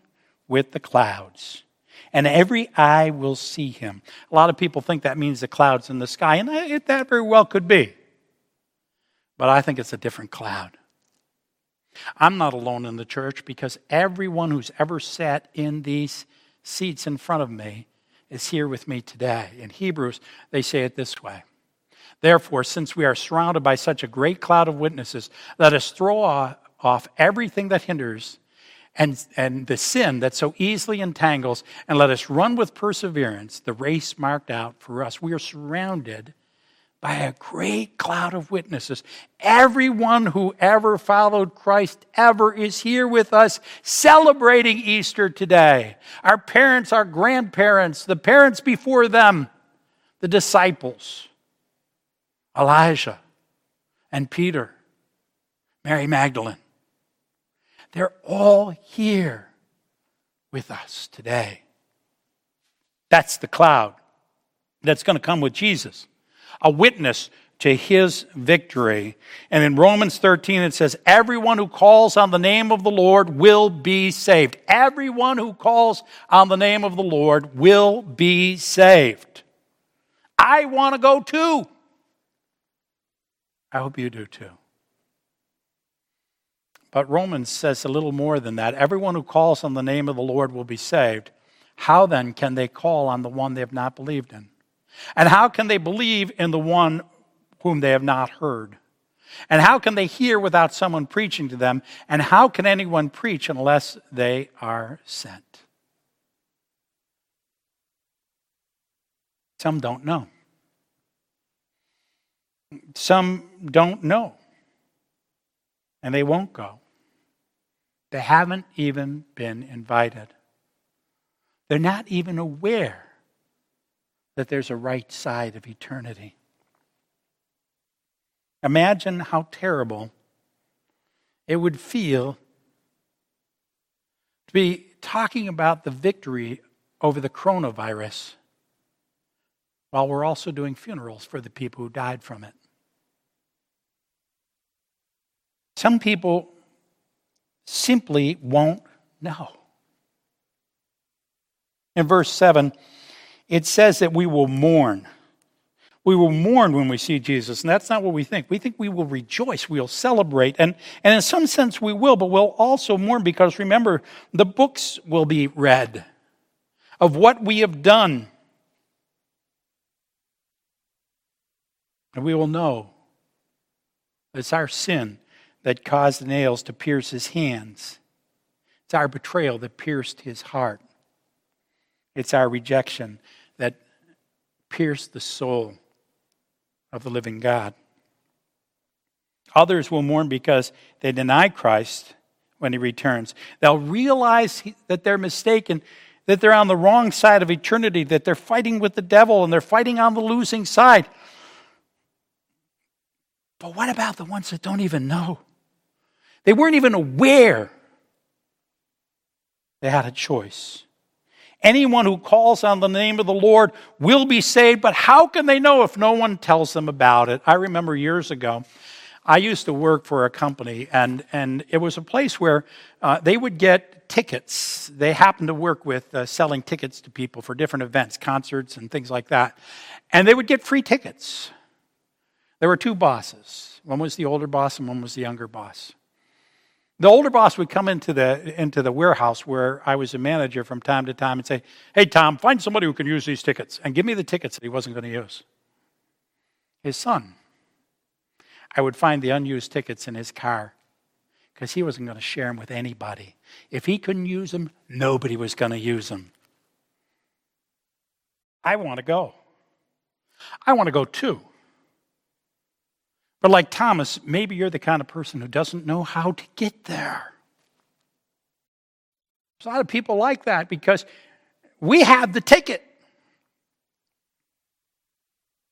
with the clouds, and every eye will see him. A lot of people think that means the clouds in the sky, and it, that very well could be. But I think it's a different cloud. I'm not alone in the church because everyone who's ever sat in these seats in front of me is here with me today. In Hebrews, they say it this way Therefore, since we are surrounded by such a great cloud of witnesses, let us throw off everything that hinders and, and the sin that so easily entangles, and let us run with perseverance the race marked out for us. We are surrounded by a great cloud of witnesses. Everyone who ever followed Christ ever is here with us celebrating Easter today. Our parents, our grandparents, the parents before them, the disciples, Elijah and Peter, Mary Magdalene. They're all here with us today. That's the cloud that's going to come with Jesus, a witness to his victory. And in Romans 13, it says, Everyone who calls on the name of the Lord will be saved. Everyone who calls on the name of the Lord will be saved. I want to go too. I hope you do too. But Romans says a little more than that. Everyone who calls on the name of the Lord will be saved. How then can they call on the one they have not believed in? And how can they believe in the one whom they have not heard? And how can they hear without someone preaching to them? And how can anyone preach unless they are sent? Some don't know. Some don't know. And they won't go. They haven't even been invited. They're not even aware that there's a right side of eternity. Imagine how terrible it would feel to be talking about the victory over the coronavirus while we're also doing funerals for the people who died from it. Some people simply won't know. In verse 7, it says that we will mourn. We will mourn when we see Jesus, and that's not what we think. We think we will rejoice, we'll celebrate, and, and in some sense we will, but we'll also mourn because remember, the books will be read of what we have done. And we will know it's our sin that caused the nails to pierce his hands. It's our betrayal that pierced his heart. It's our rejection that pierce the soul of the living God. Others will mourn because they deny Christ when he returns. They'll realize that they're mistaken, that they're on the wrong side of eternity, that they're fighting with the devil and they're fighting on the losing side. But what about the ones that don't even know? They weren't even aware they had a choice. Anyone who calls on the name of the Lord will be saved, but how can they know if no one tells them about it? I remember years ago, I used to work for a company, and, and it was a place where uh, they would get tickets. They happened to work with uh, selling tickets to people for different events, concerts, and things like that. And they would get free tickets. There were two bosses one was the older boss, and one was the younger boss. The older boss would come into the, into the warehouse where I was a manager from time to time and say, Hey, Tom, find somebody who can use these tickets and give me the tickets that he wasn't going to use. His son. I would find the unused tickets in his car because he wasn't going to share them with anybody. If he couldn't use them, nobody was going to use them. I want to go. I want to go too. But like Thomas, maybe you're the kind of person who doesn't know how to get there. There's a lot of people like that because we have the ticket,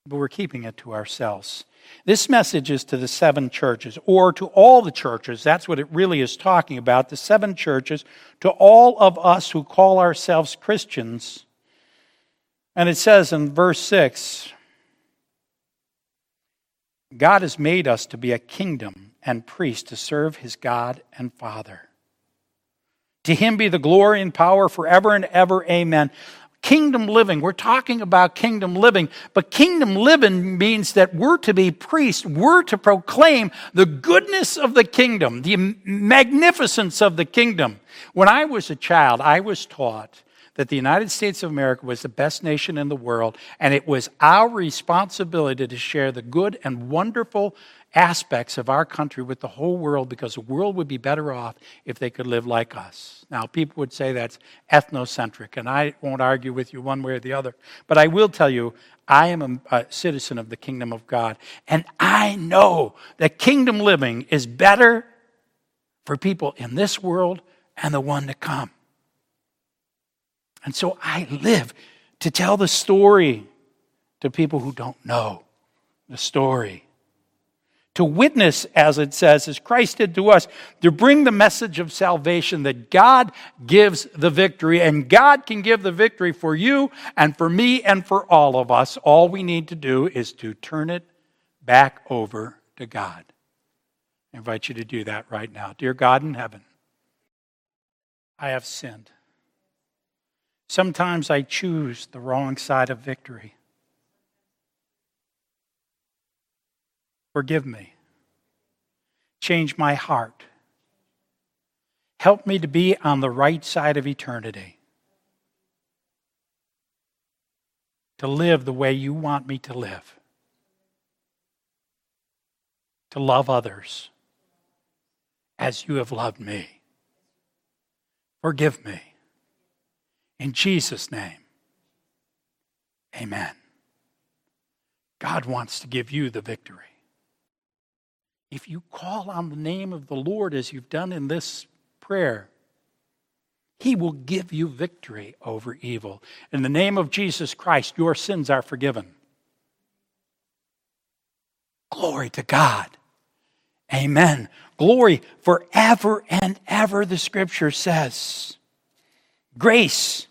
but we're keeping it to ourselves. This message is to the seven churches, or to all the churches. That's what it really is talking about. The seven churches, to all of us who call ourselves Christians. And it says in verse 6 God has made us to be a kingdom and priest to serve his God and Father. To him be the glory and power forever and ever. Amen. Kingdom living, we're talking about kingdom living, but kingdom living means that we're to be priests. We're to proclaim the goodness of the kingdom, the magnificence of the kingdom. When I was a child, I was taught that the United States of America was the best nation in the world, and it was our responsibility to share the good and wonderful aspects of our country with the whole world because the world would be better off if they could live like us. Now, people would say that's ethnocentric, and I won't argue with you one way or the other, but I will tell you I am a, citizen of the kingdom of God, and I know that kingdom living is better for people in this world and the one to come. And so I live to tell the story to people who don't know the story. To witness, as it says, as Christ did to us, to bring the message of salvation that God gives the victory, and God can give the victory for you and for me and for all of us. All we need to do is to turn it back over to God. I invite you to do that right now. Dear God in heaven, I have sinned. Sometimes I choose the wrong side of victory. Forgive me. Change my heart. Help me to be on the right side of eternity. To live the way you want me to live. To love others as you have loved me. Forgive me. In Jesus' name, amen. God wants to give you the victory. If you call on the name of the Lord as you've done in this prayer, He will give you victory over evil. In the name of Jesus Christ, your sins are forgiven. Glory to God. Amen. Glory forever and ever, the scripture says. Grace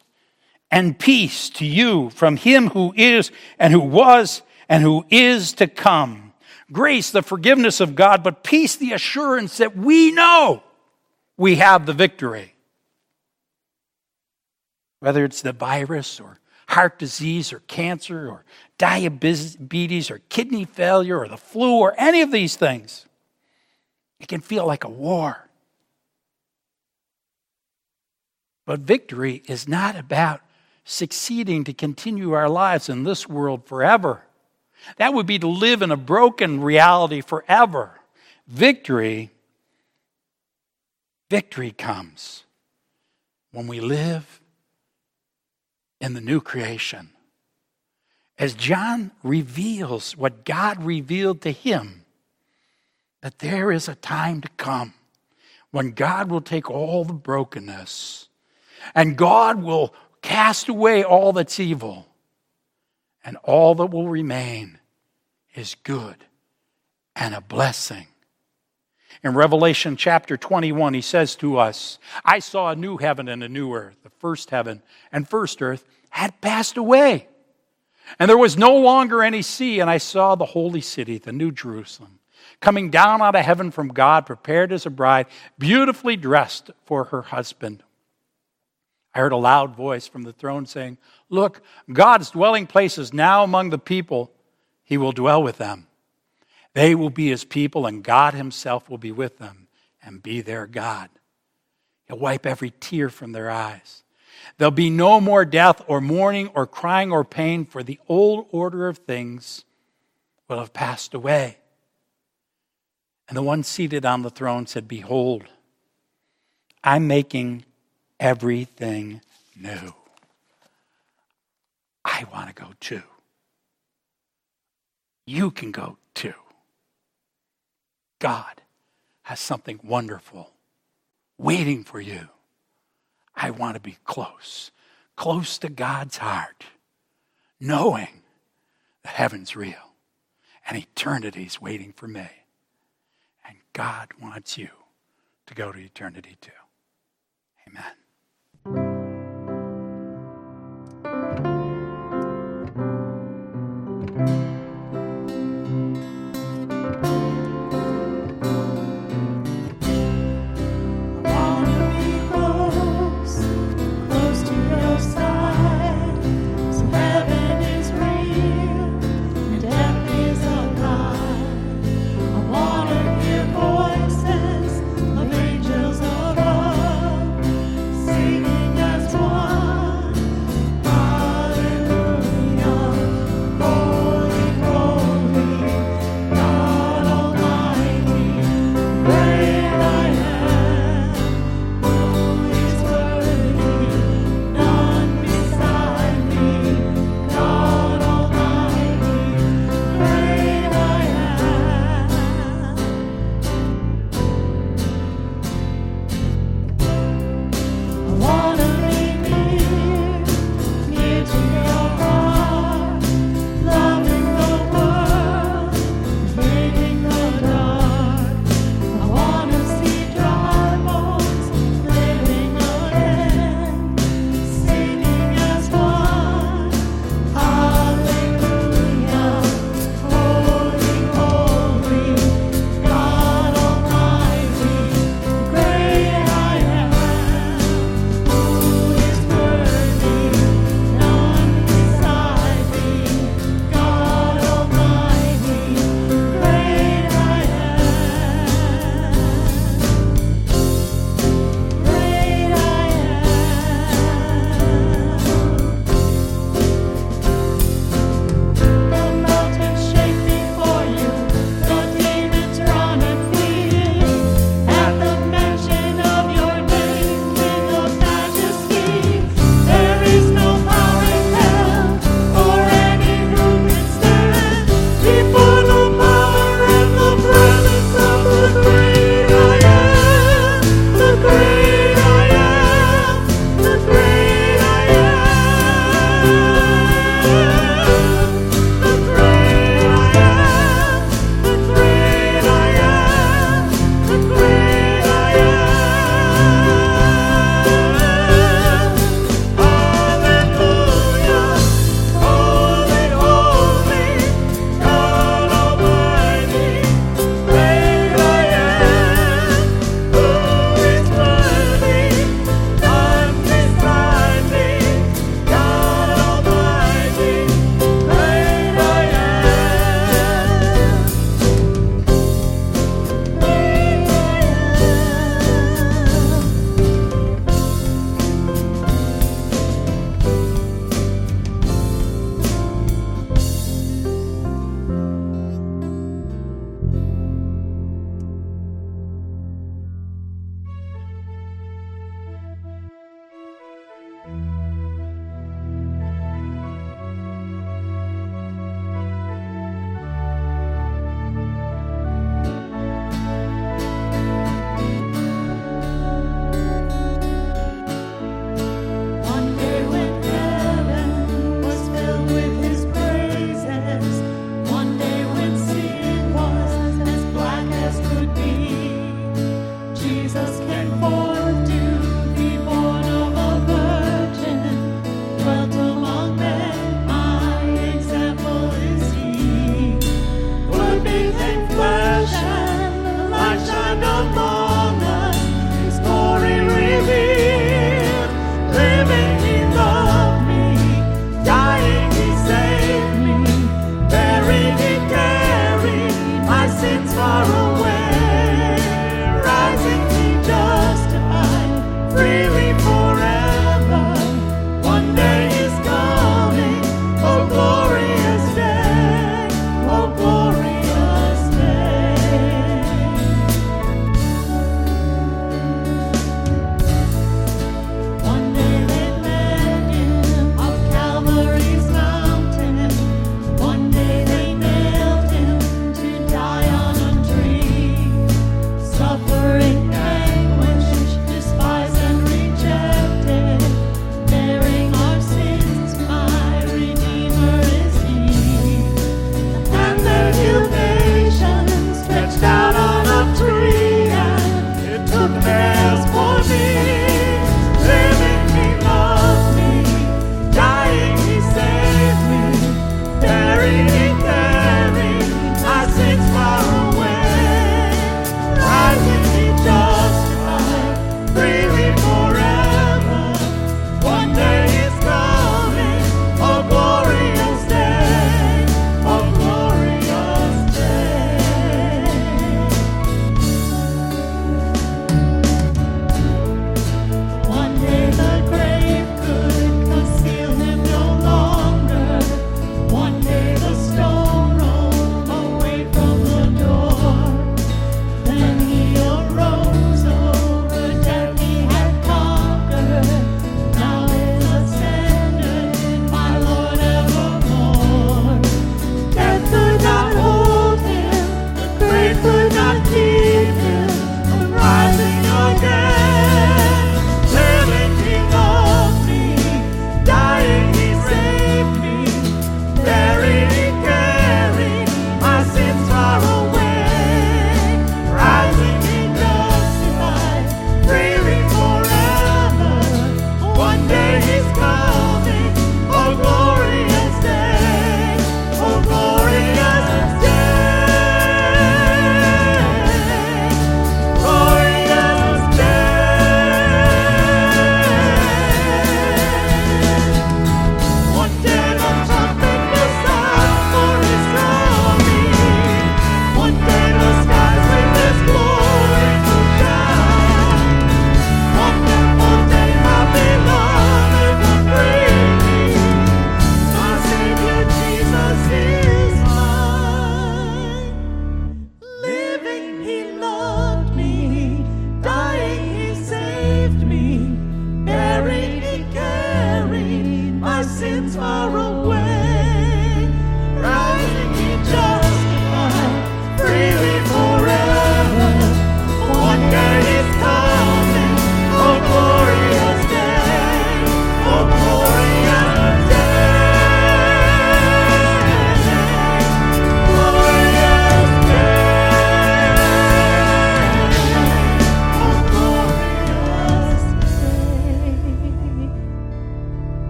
and peace to you from him who is and who was and who is to come. Grace, the forgiveness of God, but peace, the assurance that we know we have the victory. Whether it's the virus or heart disease or cancer or diabetes or kidney failure or the flu or any of these things. It can feel like a war. But victory is not about succeeding to continue our lives in this world forever. That would be to live in a broken reality forever. Victory, victory comes when we live in the new creation. As John reveals what God revealed to him, that there is a time to come when God will take all the brokenness and God will cast away all that's evil, and all that will remain is good and a blessing. In Revelation chapter 21, he says to us, I saw a new heaven and a new earth. The first heaven and first earth had passed away. And there was no longer any sea, and I saw the holy city, the new Jerusalem, coming down out of heaven from God, prepared as a bride, beautifully dressed for her husband. I heard a loud voice from the throne saying, Look, God's dwelling place is now among the people. He will dwell with them. They will be his people, and God himself will be with them and be their God. He'll wipe every tear from their eyes. There'll be no more death or mourning or crying or pain, for the old order of things will have passed away. And the one seated on the throne said, Behold, I'm making everything new. I want to go too. You can go too. God has something wonderful waiting for you. I want to be close, close to God's heart, knowing the heaven's real and eternity's waiting for me. And God wants you to go to eternity too. Amen.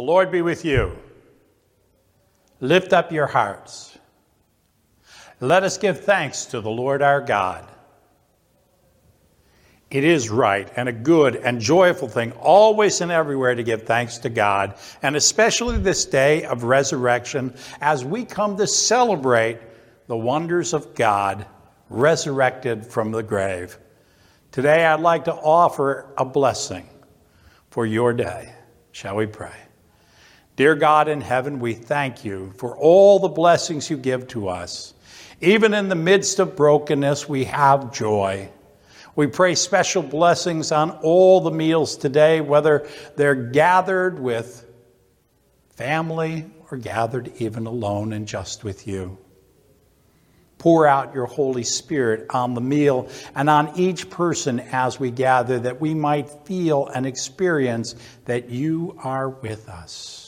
The Lord be with you. Lift up your hearts. Let us give thanks to the Lord our God. It is right and a good and joyful thing, always and everywhere, to give thanks to God, and especially this day of resurrection as we come to celebrate the wonders of God resurrected from the grave. Today, I'd like to offer a blessing for your day. Shall we pray? Dear God in heaven, we thank you for all the blessings you give to us. Even in the midst of brokenness, we have joy. We pray special blessings on all the meals today, whether they're gathered with family or gathered even alone and just with you. Pour out your Holy Spirit on the meal and on each person as we gather, that we might feel and experience that you are with us.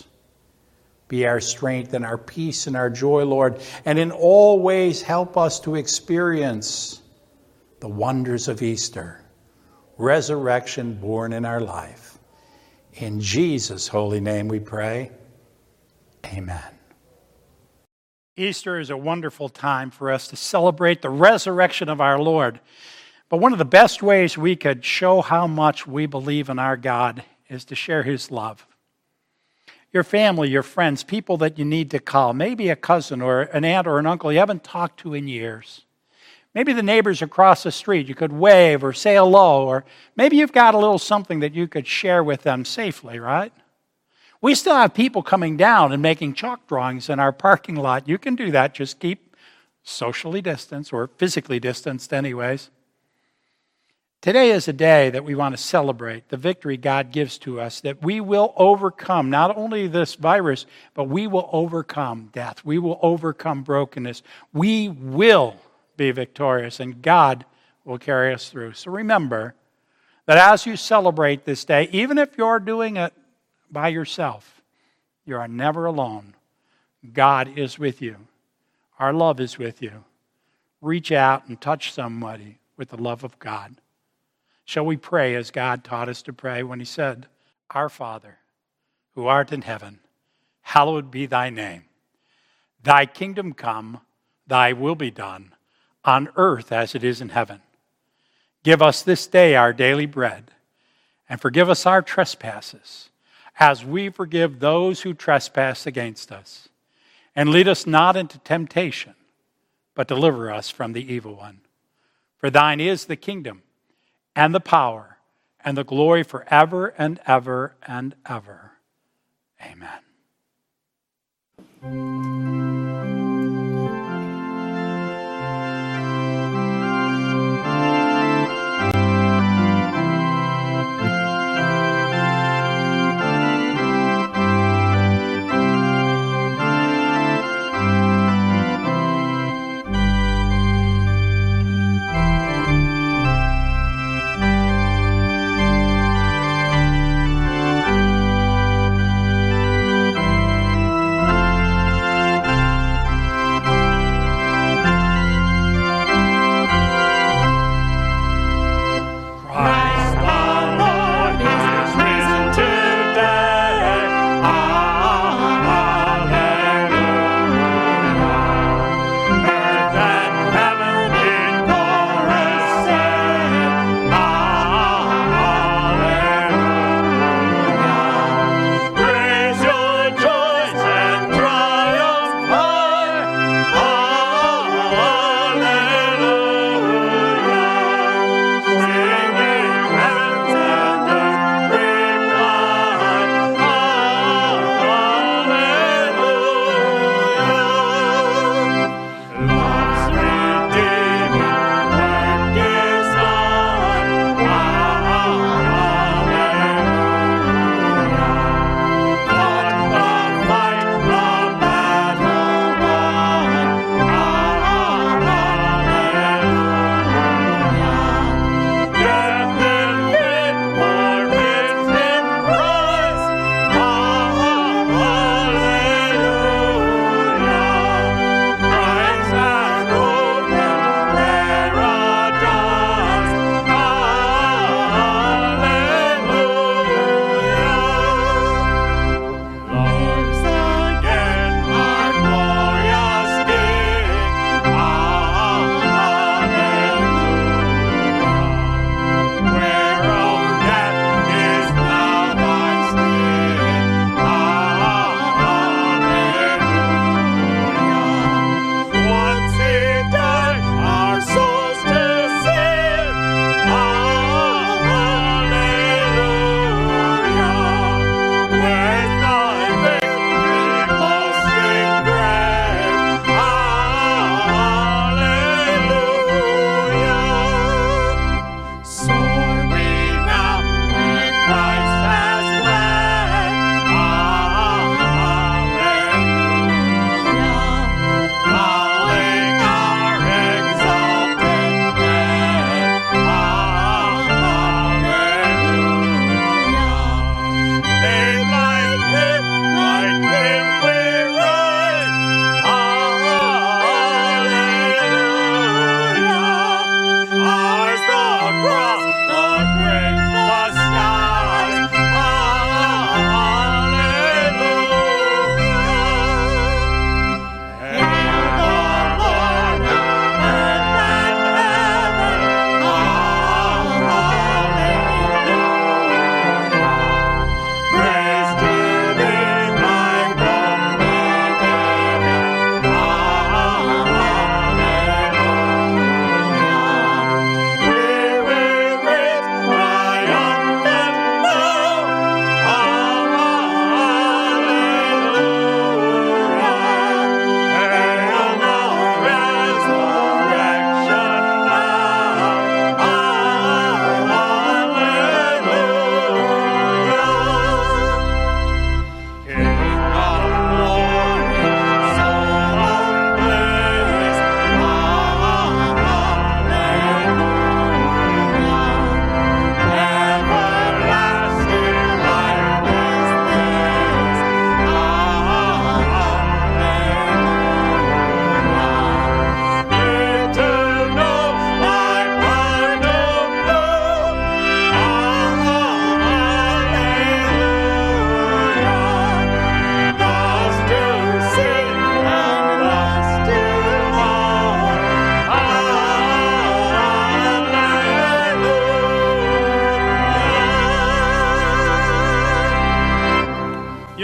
Be our strength and our peace and our joy, Lord, and in all ways help us to experience the wonders of Easter, resurrection born in our life. In Jesus' holy name we pray. Amen. Easter is a wonderful time for us to celebrate the resurrection of our Lord. But one of the best ways we could show how much we believe in our God is to share His love. Your family, your friends, people that you need to call, maybe a cousin or an aunt or an uncle you haven't talked to in years. Maybe the neighbors across the street you could wave or say hello, or maybe you've got a little something that you could share with them safely, right? We still have people coming down and making chalk drawings in our parking lot. You can do that, just keep socially distanced or physically distanced, anyways. Today is a day that we want to celebrate the victory God gives to us, that we will overcome not only this virus, but we will overcome death. We will overcome brokenness. We will be victorious, and God will carry us through. So remember that as you celebrate this day, even if you're doing it by yourself. You are never alone. God is with you. Our love is with you. Reach out and touch somebody with the love of God. Shall we pray as God taught us to pray when He said, Our Father, who art in heaven, hallowed be thy name. Thy kingdom come, thy will be done, on earth as it is in heaven. Give us this day our daily bread, and forgive us our trespasses as we forgive those who trespass against us. And lead us not into temptation, but deliver us from the evil one. For thine is the kingdom, and the power, and the glory forever and ever and ever. Amen.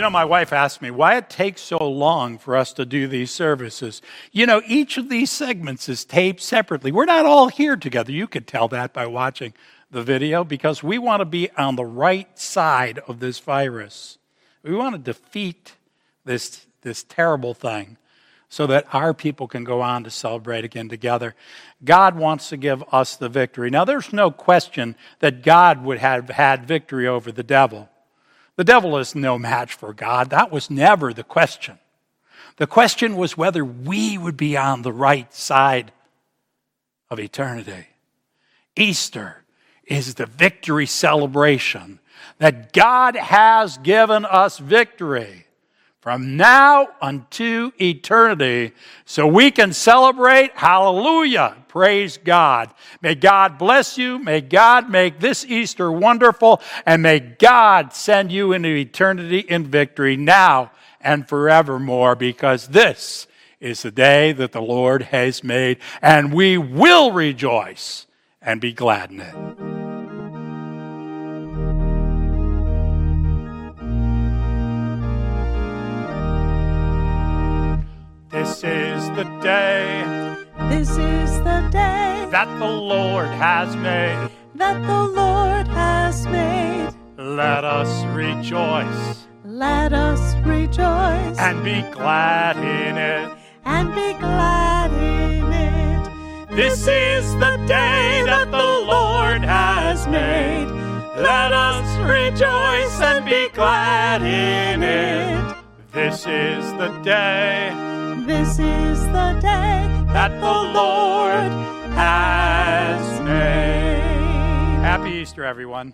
Know, my wife asked me why it takes so long for us to do these services. You know, each of these segments is taped separately. We're not all here together. You could tell that by watching the video because we want to be on the right side of this virus. We want to defeat this, this terrible thing so that our people can go on to celebrate again together. God wants to give us the victory. Now, there's no question that God would have had victory over the devil. The devil is no match for God. That was never the question. The question was whether we would be on the right side of eternity. Easter is the victory celebration that God has given us victory from now unto eternity so we can celebrate. Hallelujah. Praise God. May God bless you. May God make this Easter wonderful. And may God send you into eternity in victory now and forevermore because this is the day that the Lord has made and we will rejoice and be glad in it. This is the day This is the day that the Lord has made. that the Lord has made. Let us rejoice Let us rejoice and be glad in it. and be glad in it. This is the day that the Lord has made. Let us rejoice and be glad in it. This is the day This is the day that the Lord has made. Happy Easter, everyone.